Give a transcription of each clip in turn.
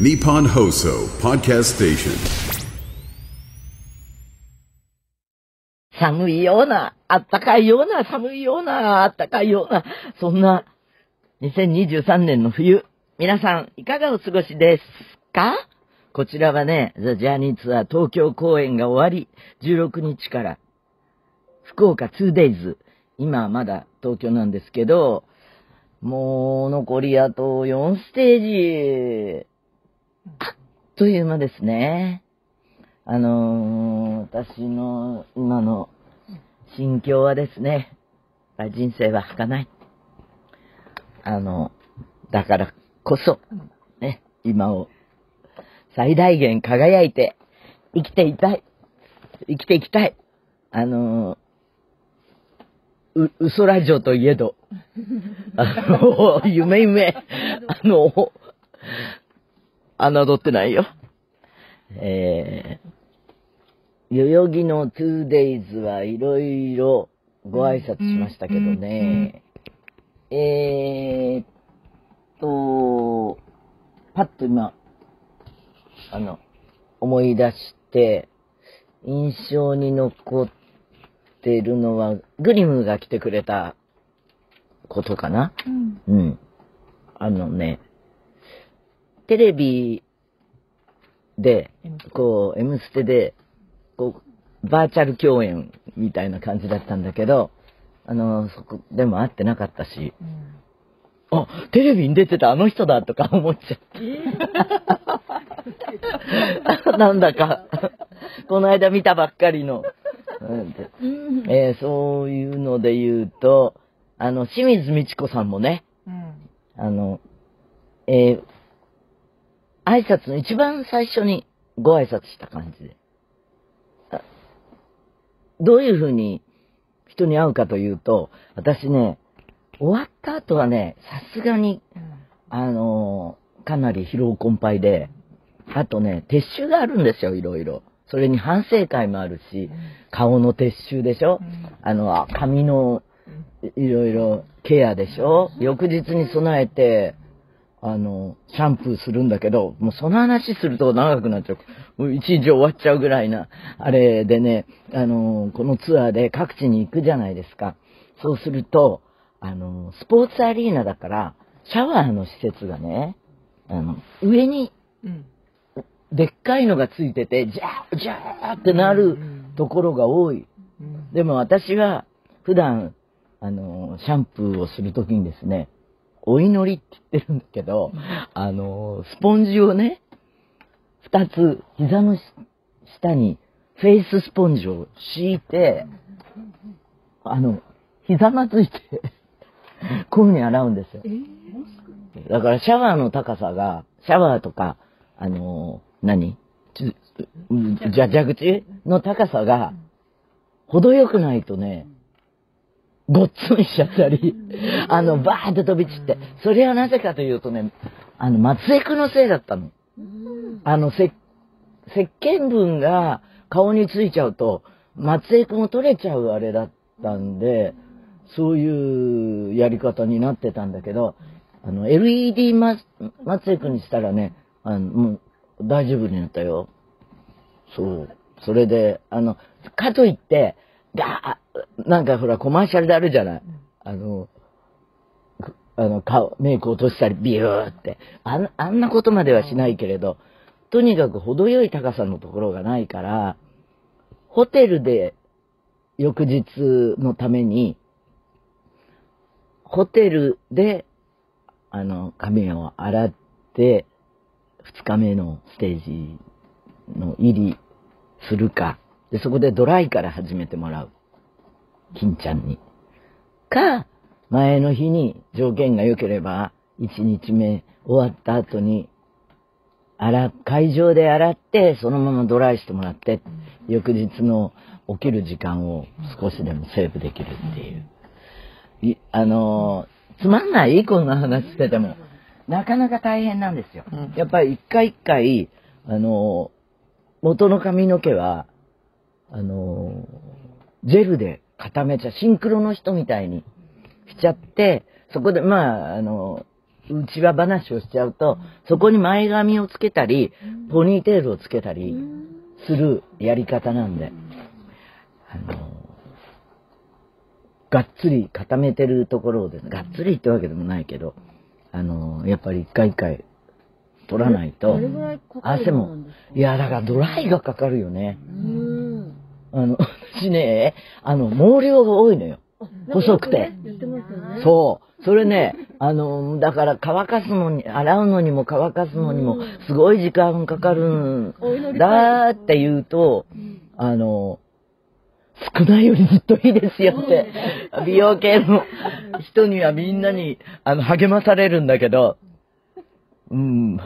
Nippon Hoso Podcast Station. 寒いような、あったかいような、寒いような、あったかいような、そんな2023年の冬、皆さんいかがお過ごしですか？こちらはね、ザ・ジャーニーツアー東京公演が終わり、16日から福岡 2days、今はまだ東京なんですけど、もう残りあと4ステージ、あっという間ですね。あのー、私の今の心境はですね、人生は儚い。あの、だからこそ、ね、今を最大限輝いて生きていたい。生きていきたい。あのう、嘘ラジオといえど、あの、夢夢、あの、侮ってないよ。えー、代々木の 2days はいろいろご挨拶しましたけどね、えーっと、パッと今、あの、思い出して、印象に残っているのは、グリムが来てくれたことかな。うん。うん。あのね、テレビで、こう、M ステで、こう、バーチャル共演みたいな感じだったんだけど、あの、そこでも会ってなかったし、うん、あ、テレビに出てたあの人だとか 思っちゃって。なんだか、この間見たばっかりの、うん。えー、そういうので言うと、あの、清水美智子さんもね、うん、あの、えー、挨拶の一番最初にご挨拶した感じで。どういうふうに人に会うかというと、私ね、終わった後はね、さすがに、あの、かなり疲労困憊で、あとね、撤収があるんですよ、いろいろ。それに反省会もあるし、顔の撤収でしょ、あの、髪のいろいろケアでしょ？翌日に備えて、あの、シャンプーするんだけど、もうその話すると長くなっちゃう。もう一日終わっちゃうぐらいな、あれでね、あの、このツアーで各地に行くじゃないですか。そうすると、あの、スポーツアリーナだから、シャワーの施設がね、あの、上に、でっかいのがついてて、ジャー、ジャーってなるところが多い。でも私は、普段、あの、シャンプーをするときにですね、お祈りって言ってるんだけど、あの、スポンジをね、二つ、膝の下に、フェイススポンジを敷いて、あの、膝まついて こういう風に洗うんですよ。だからシャワーの高さが、シャワーとか、あの、何？じゃ、蛇口の高さが、程よくないとね、ごっつんしちゃったり、あの、バーって飛び散って。それはなぜかというとね、あの、松江区のせいだったの。あの、せ、石鹸分が顔についちゃうと、松江区も取れちゃうあれだったんで、そういうやり方になってたんだけど、あの、LED 松江区にしたらね、あの、もう大丈夫になったよ。そう。それで、あの、かといって、ガーなんかほらコマーシャルであるじゃない。あの、あの、顔、メイク落としたり、ビューって。あんあんなことまではしないけれど、とにかく程よい高さのところがないから、ホテルで翌日のために、ホテルで、あの、髪を洗って、二日目のステージの入りするか、で、そこでドライから始めてもらう。金ちゃんに。か、前の日に条件が良ければ、1日目終わった後に、洗、会場で洗って、そのままドライしてもらって、翌日の起きる時間を少しでもセーブできるっていう。いあのつまんない？こんな話してても。なかなか大変なんですよ。やっぱり一回一回、あの元の髪の毛は、あのジェルで固めちゃ、シンクロの人みたいにしちゃって、そこで、まあ、あの、内輪話をしちゃうと、そこに前髪をつけたり、ポニーテールをつけたりするやり方なんで、あの、がっつり固めてるところをですね、がっつりってわけでもないけど、あの、やっぱり一回一回取らないと汗もいや、だからドライがかかるよね。うん。あの、私ね、あの、毛量が多いのよ。細くて。そう。それね、あの、だから乾かすのに、洗うのにも乾かすのにも、すごい時間かかるんだって言うと、あの、少ないよりずっといいですよって、美容系の人にはみんなに、あの、励まされるんだけど、うん、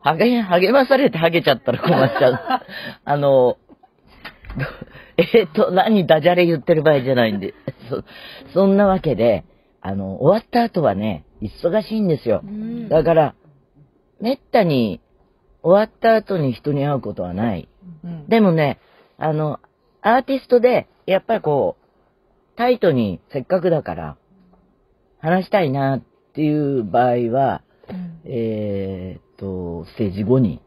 励、励まされてハゲちゃったら困っちゃう。あの、えっ、と、何ダジャレ言ってる場合じゃないんで。そ、そんなわけで、あの、終わった後はね、忙しいんですよ。うんだから、めったに終わった後に人に会うことはない。うんでもね、あの、アーティストで、やっぱりこう、タイトにせっかくだから、話したいなっていう場合は、うんえーっと、ステージ後に、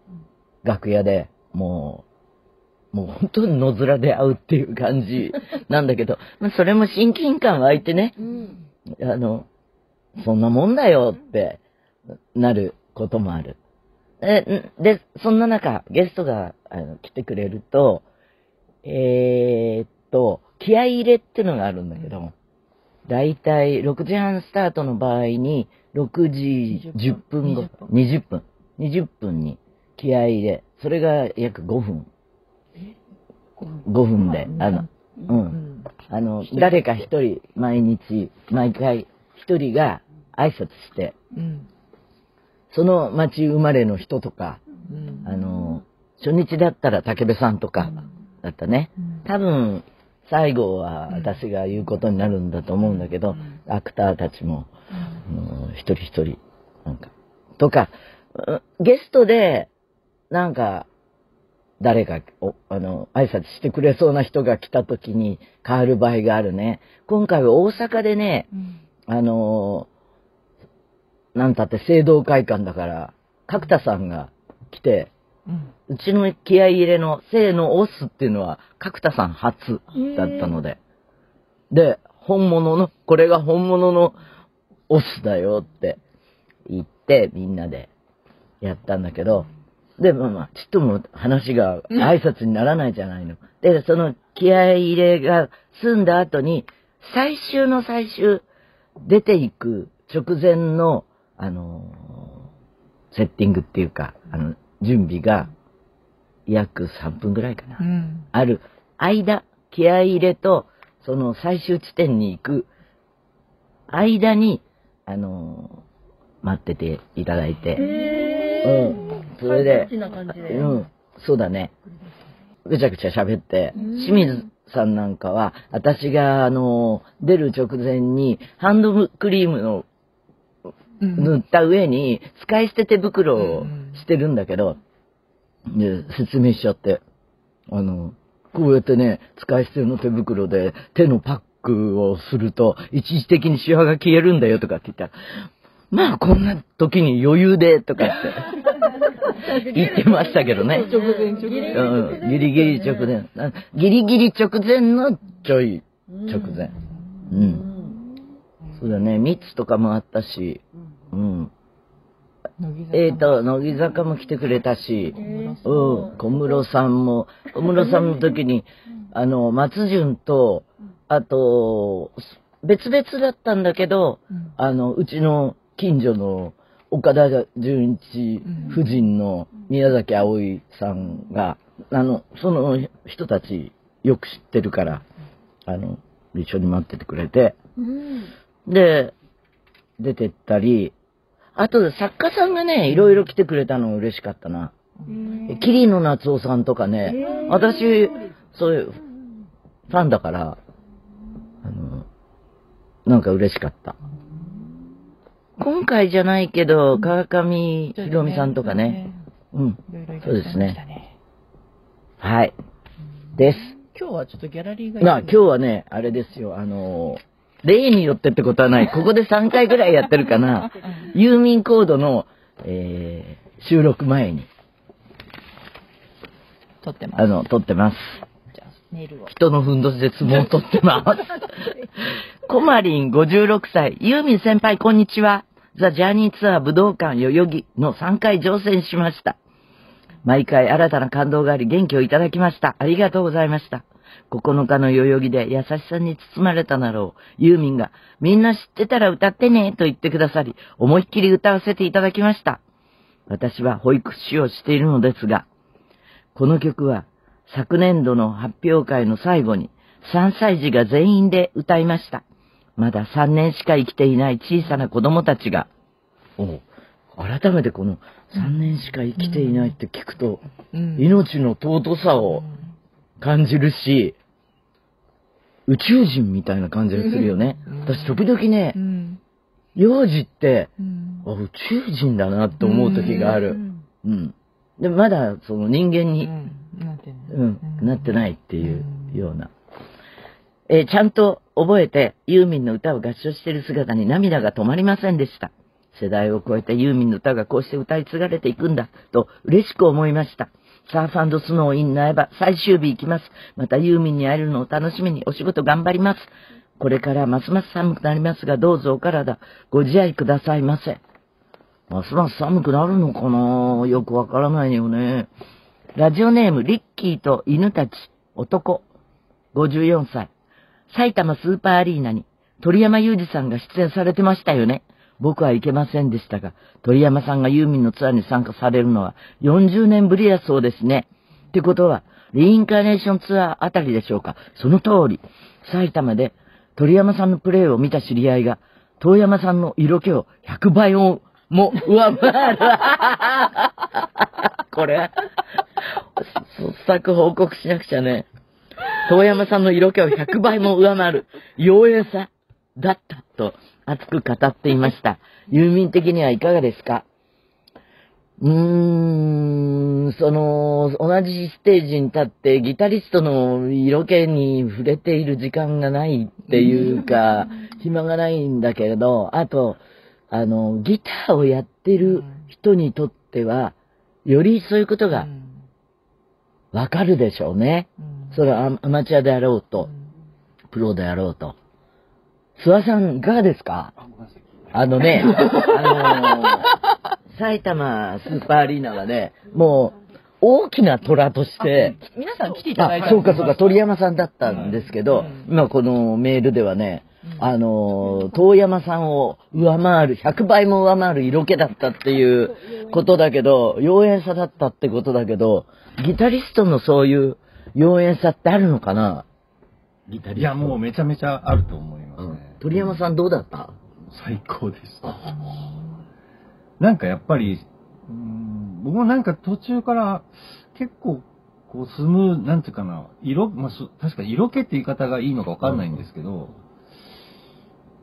楽屋でもう、もう本当に野面で会うっていう感じなんだけど、まあそれも親近感湧いてね、うん。あの、そんなもんだよってなることもある。えで、そんな中、ゲストがあの来てくれると、えーっと、気合い入れってのがあるんだけど、だいたい6時半スタートの場合に、6時10分後、20分、20分に気合い入れ、それが約5分。5分で、あの、うん。あの、誰か一人、毎日、毎回、一人が挨拶して、うん。その町生まれの人とか、うん。あの、初日だったら竹部さんとかだったね。多分、最後は私が言うことになるんだと思うんだけど、アクターたちも、一人一人、なんか、とか、うゲストで、なんか、誰か、おあの、挨拶してくれそうな人が来た時に変わる場合があるね。今回は大阪でね、あの、なんたって聖堂会館だから、角田さんが来て、うん。うちの気合い入れの聖のオスっていうのは角田さん初だったので。で、本物の、これが本物のオスだよって言ってみんなでやったんだけど、で、まあまあ、ちっとも話が挨拶にならないじゃないの。で、その気合い入れが済んだ後に、最終の最終、出ていく直前の、あのーセッティングっていうか、あの、準備が、約3分ぐらいかな。うん。ある間、気合い入れと、その最終地点に行く間に、あのー待ってていただいて、へうん。それで。うん。そうだね。ぐちゃぐちゃ喋って、清水さんなんかは、私が、あのー出る直前に、ハンドクリームの塗った上に、使い捨て手袋をしてるんだけど、で説明しちゃって、あの、こうやってね、使い捨ての手袋で手のパックをすると、一時的にシワが消えるんだよとかって言ったら、まあこんな時に余裕でとかって 言ってましたけどね。直前直前。うん、ギリギリ直前。あギリギリ直前のちょい直前。うん。そうだね、蜜とかもあったし、うん。えっ、と、乃木坂も来てくれたし、う。ん、小室さんも、小室さんの時に、あの、松潤と、あと、別々だったんだけど、あの、うちの近所の岡田純一夫人の宮崎葵さんが、あの、その人たちよく知ってるから、あの、一緒に待っててくれて、うん。で、出てったり、あと作家さんがね、いろいろ来てくれたの嬉しかったな。桐野夏夫さんとかね、私、そういう、ファンだから、あの、なんか嬉しかった。今回じゃないけど、川上ひろみさんとかね。うん。そうですね。はい。です。今日はちょっとギャラリーが。まあ今日はね、あれですよ、あの、例によってってことはない。ここで3回ぐらいやってるかな。郵便コードの、えー収録前に、撮ってます。あの、撮ってます。人のふんどしで相撲を取ってます。コマリン56歳、ユーミン先輩こんにちは。ザ・ジャーニーツアー武道館代々木の3回乗船しました。毎回新たな感動があり元気をいただきました。ありがとうございました。9日の代々木で優しさに包まれたなろう。ユーミンが、みんな知ってたら歌ってね、と言ってくださり、思いっきり歌わせていただきました。私は保育士をしているのですが、この曲は昨年度の発表会の最後に3歳児が全員で歌いました。まだ3年しか生きていない小さな子供たちが、お改めてこの3年しか生きていないって聞くと、うん命の尊さを感じるし、宇宙人みたいな感じがするよね。私時々ねう、ん。幼児って、うん。あ宇宙人だなって思う時がある。うん。で、まだその人間に、うん、なってないっていうような。えーちゃんと覚えてユーミンの歌を合唱している姿に涙が止まりませんでした。世代を超えてユーミンの歌がこうして歌い継がれていくんだと嬉しく思いました。サーフスノーイン苗場最終日行きます。またユーミンに会えるのを楽しみにお仕事頑張ります。これからますます寒くなりますがどうぞお体ご自愛くださいませ。ますます寒くなるのかな？よくわからないよね。ラジオネーム、リッキーと犬たち、男、54歳。埼玉スーパーアリーナに鳥山裕二さんが出演されてましたよね。僕は行けませんでしたが、鳥山さんがユーミンのツアーに参加されるのは40年ぶりだそうですね。ってことは、リインカーネーションツアーあたりでしょうか。その通り、埼玉で鳥山さんのプレーを見た知り合いが、遠山さんの色気を100倍をも上回る。これ、創作報告しなくちゃね。遠山さんの色気を100倍も上回る。妖艶さだったと熱く語っていました。ユーミン的にはいかがですか？うーん、その、同じステージに立ってギタリストの色気に触れている時間がないっていうか、暇がないんだけれど、あと、あの、ギターをやってる人にとっては、よりそういうことがわかるでしょうね。それはアアマチュアであろうと、プロであろうと。諏訪さん、いかがですか？あのね、あのー埼玉スーパーアリーナはね、もう、大きな虎として、皆さん来ていただいあたそうかそうか、鳥山さんだったんですけど、うん。今このメールではね、あのー、遠山さんを上回る、100倍も上回る色気だったっていうことだけど、妖艶さだったってことだけど、ギタリストのそういう妖艶さってあるのかな？ギタリスト。いや、もうめちゃめちゃあると思いますうんね。鳥山さんどうだった？最高でした。なんかやっぱり、うん僕もなんか途中から結構こうスムー、なんていうかな、色、まあ、す確かに色気って言い方がいいのかわかんないんですけど、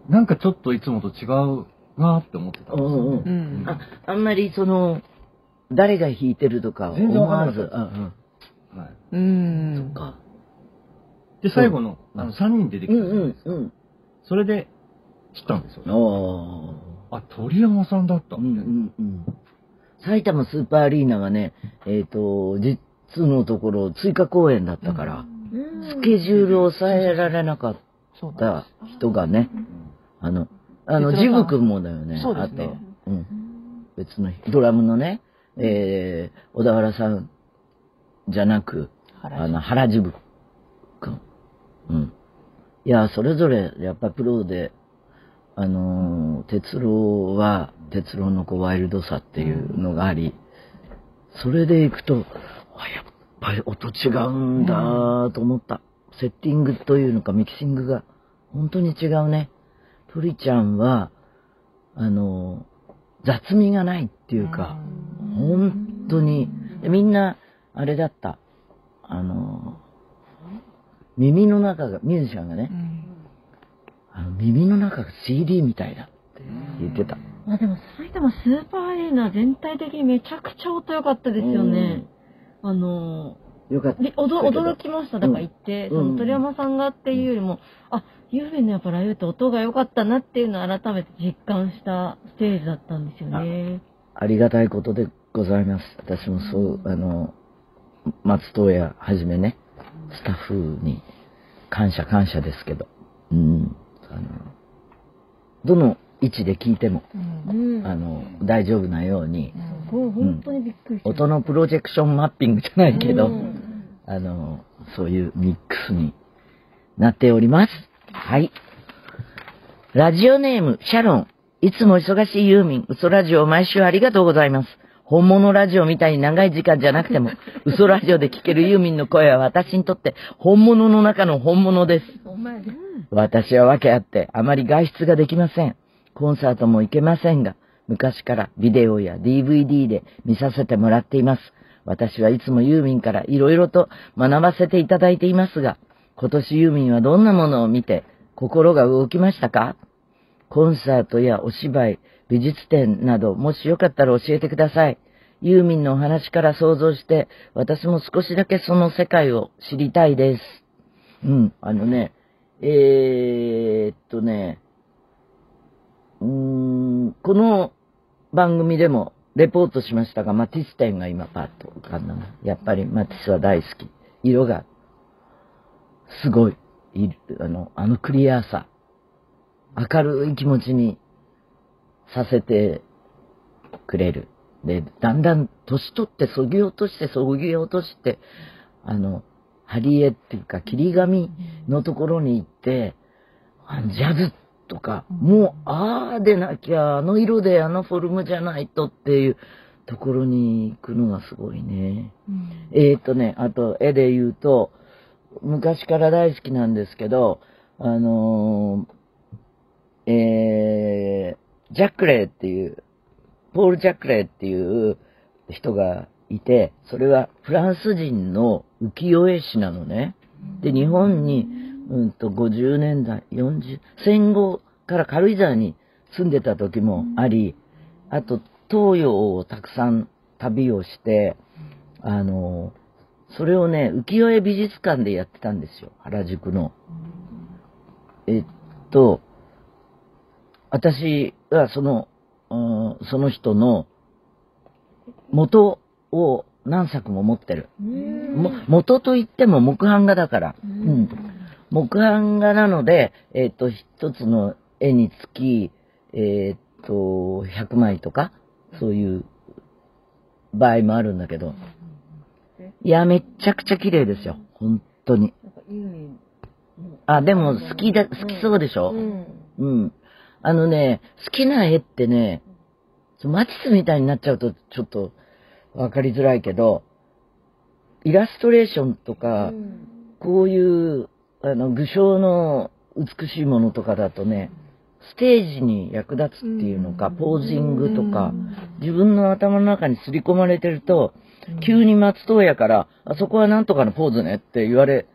なんかちょっといつもと違うなって思ってたんですよね。うんうんあ、あんまりその、誰が弾いてるとか全然思わず、わかんなかうんうん。はいうん。そっか。で、最後の、うんあの、3人出てきうんたじゃないですか。うんそれで、知ったんですようん。ね。おー。あ、鳥山さんだった。うんうんうん。埼玉スーパーアリーナがね、えっ、と、実のところ追加公演だったから、スケジュールを抑えられなかっ。た人がね、あの、あの、ジブ君もだよね。そうですねあと、うん。別のドラムのね、えー、小田原さんじゃなく、原あの、原ジブ君。うん。いや、それぞれ、やっぱプロで、あのー、哲郎は、哲郎のこうワイルドさっていうのがあり、それでいくと、あ、やっぱり音違うんだと思った。セッティングというのか、ミキシングが、本当に違うね。鳥ちゃんは、あのー、雑味がないっていうか、本当に、でみんな、あれだった。あの、耳の中が、ミュージシャンがねう、んあの耳の中が CD みたいだって言ってた。まあでも埼玉スーパーアリーナ全体的にめちゃくちゃ音良かったですよね。あの、よかった。驚きました。だから行って、うんその鳥山さんがっていうよりも、あ、ユーミンのやっぱライブって音が良かったなっていうのを改めて実感したステージだったんですよね。ありがたいことでございます。私もそう、あの、松任谷はじめね、スタッフに感謝感謝ですけど、うん、あの、どの位置で聞いても、うん。あの、大丈夫なように、本当にびっくり。音のプロジェクションマッピングじゃないけど、うんあの、そういうミックスになっております。はい。ラジオネーム、シャロン。いつも忙しいユーミン、嘘ラジオ毎週ありがとうございます。本物ラジオみたいに長い時間じゃなくても、嘘ラジオで聞けるユーミンの声は私にとって本物の中の本物です。私は訳あってあまり外出ができません。コンサートも行けませんが、昔からビデオや DVD で見させてもらっています。私はいつもユーミンから色々と学ばせていただいていますが、今年ユーミンはどんなものを見て心が動きましたか？コンサートやお芝居、美術展など、もしよかったら教えてください。ユーミンのお話から想像して、私も少しだけその世界を知りたいです。うん、あのね、えー、っとね、うーん、この番組でもレポートしましたが、マティス展が今パッと浮かんだな。やっぱりマティスは大好き。色が、すごい。あの、あのクリアさ。明るい気持ちにさせてくれる。で、だんだん年取ってそぎ落としてそぎ落として、あの、ハリエっていうか、霧紙のところに行って、あのジャズとか、もう、ああでなきゃ、あの色であのフォルムじゃないとっていうところに行くのがすごいね。えーっとね、あと絵で言うと、昔から大好きなんですけど、あのーえー、ジャックレーっていう、ポール・ジャックレーっていう人がいて、それはフランス人の浮世絵師なのね。で、日本に、うんと、50年代、40、戦後から軽井沢に住んでた時もあり、あと、東洋をたくさん旅をして、あの、それをね、浮世絵美術館でやってたんですよ、原宿の。えっと、私はその、うんその人の元を何作も持ってる。も元といっても木版画だから。うん。木版画なので、えっ、と、一つの絵につき、えっ、と、100枚とか、そういう場合もあるんだけど。いや、めっちゃくちゃ綺麗ですよ。本当に。あ、でも好きだ、好きそうでしょ？うん。うん。あのね、好きな絵ってね、マティスみたいになっちゃうとちょっとわかりづらいけど、イラストレーションとか、こういう、あの、具象の美しいものとかだとね、ステージに役立つっていうのか、ポージングとか、自分の頭の中に刷り込まれてると、急に松任谷から、あそこはなんとかのポーズねって言われ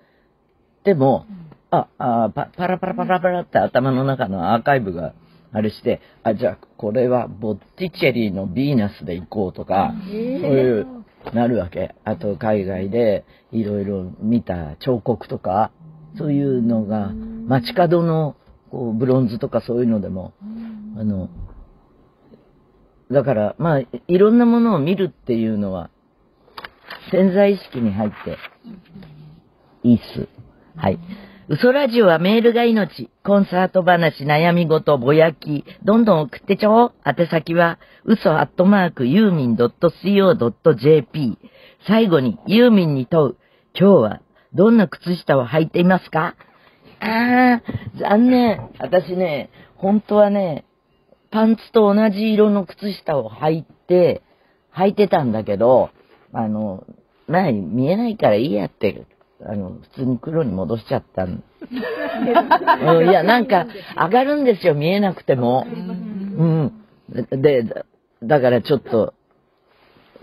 ても、あ、あパパラパラパラパラって頭の中のアーカイブがあれして、あ、じゃあこれはボッティチェリーのヴィーナスで行こうとか、そういう、なるわけ。あと海外でいろいろ見た彫刻とか、そういうのが、街角のこうブロンズとかそういうのでも、あの、だから、まあ、いいろんなものを見るっていうのは、潜在意識に入って、いいっす。はい。嘘ラジオはメールが命。コンサート話、悩み事、ぼやき、どんどん送ってちょう。宛先は、嘘アットマークユーミン .co.jp。最後に、ユーミンに問う。今日は、どんな靴下を履いていますか？あー、残念。私ね、本当はね、パンツと同じ色の靴下を履いて、履いてたんだけど、あの、まあ、見えないからいいやってる、あの、普通に黒に戻しちゃったん。うんいや、なんか、上がるんですよ、見えなくても。うん。で、だだからちょっと、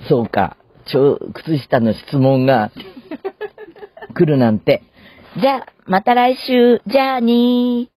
そうか、ちょ、靴下の質問が 来るなんて。じゃあ、また来週、じゃあにー。